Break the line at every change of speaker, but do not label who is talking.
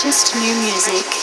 freshest new music.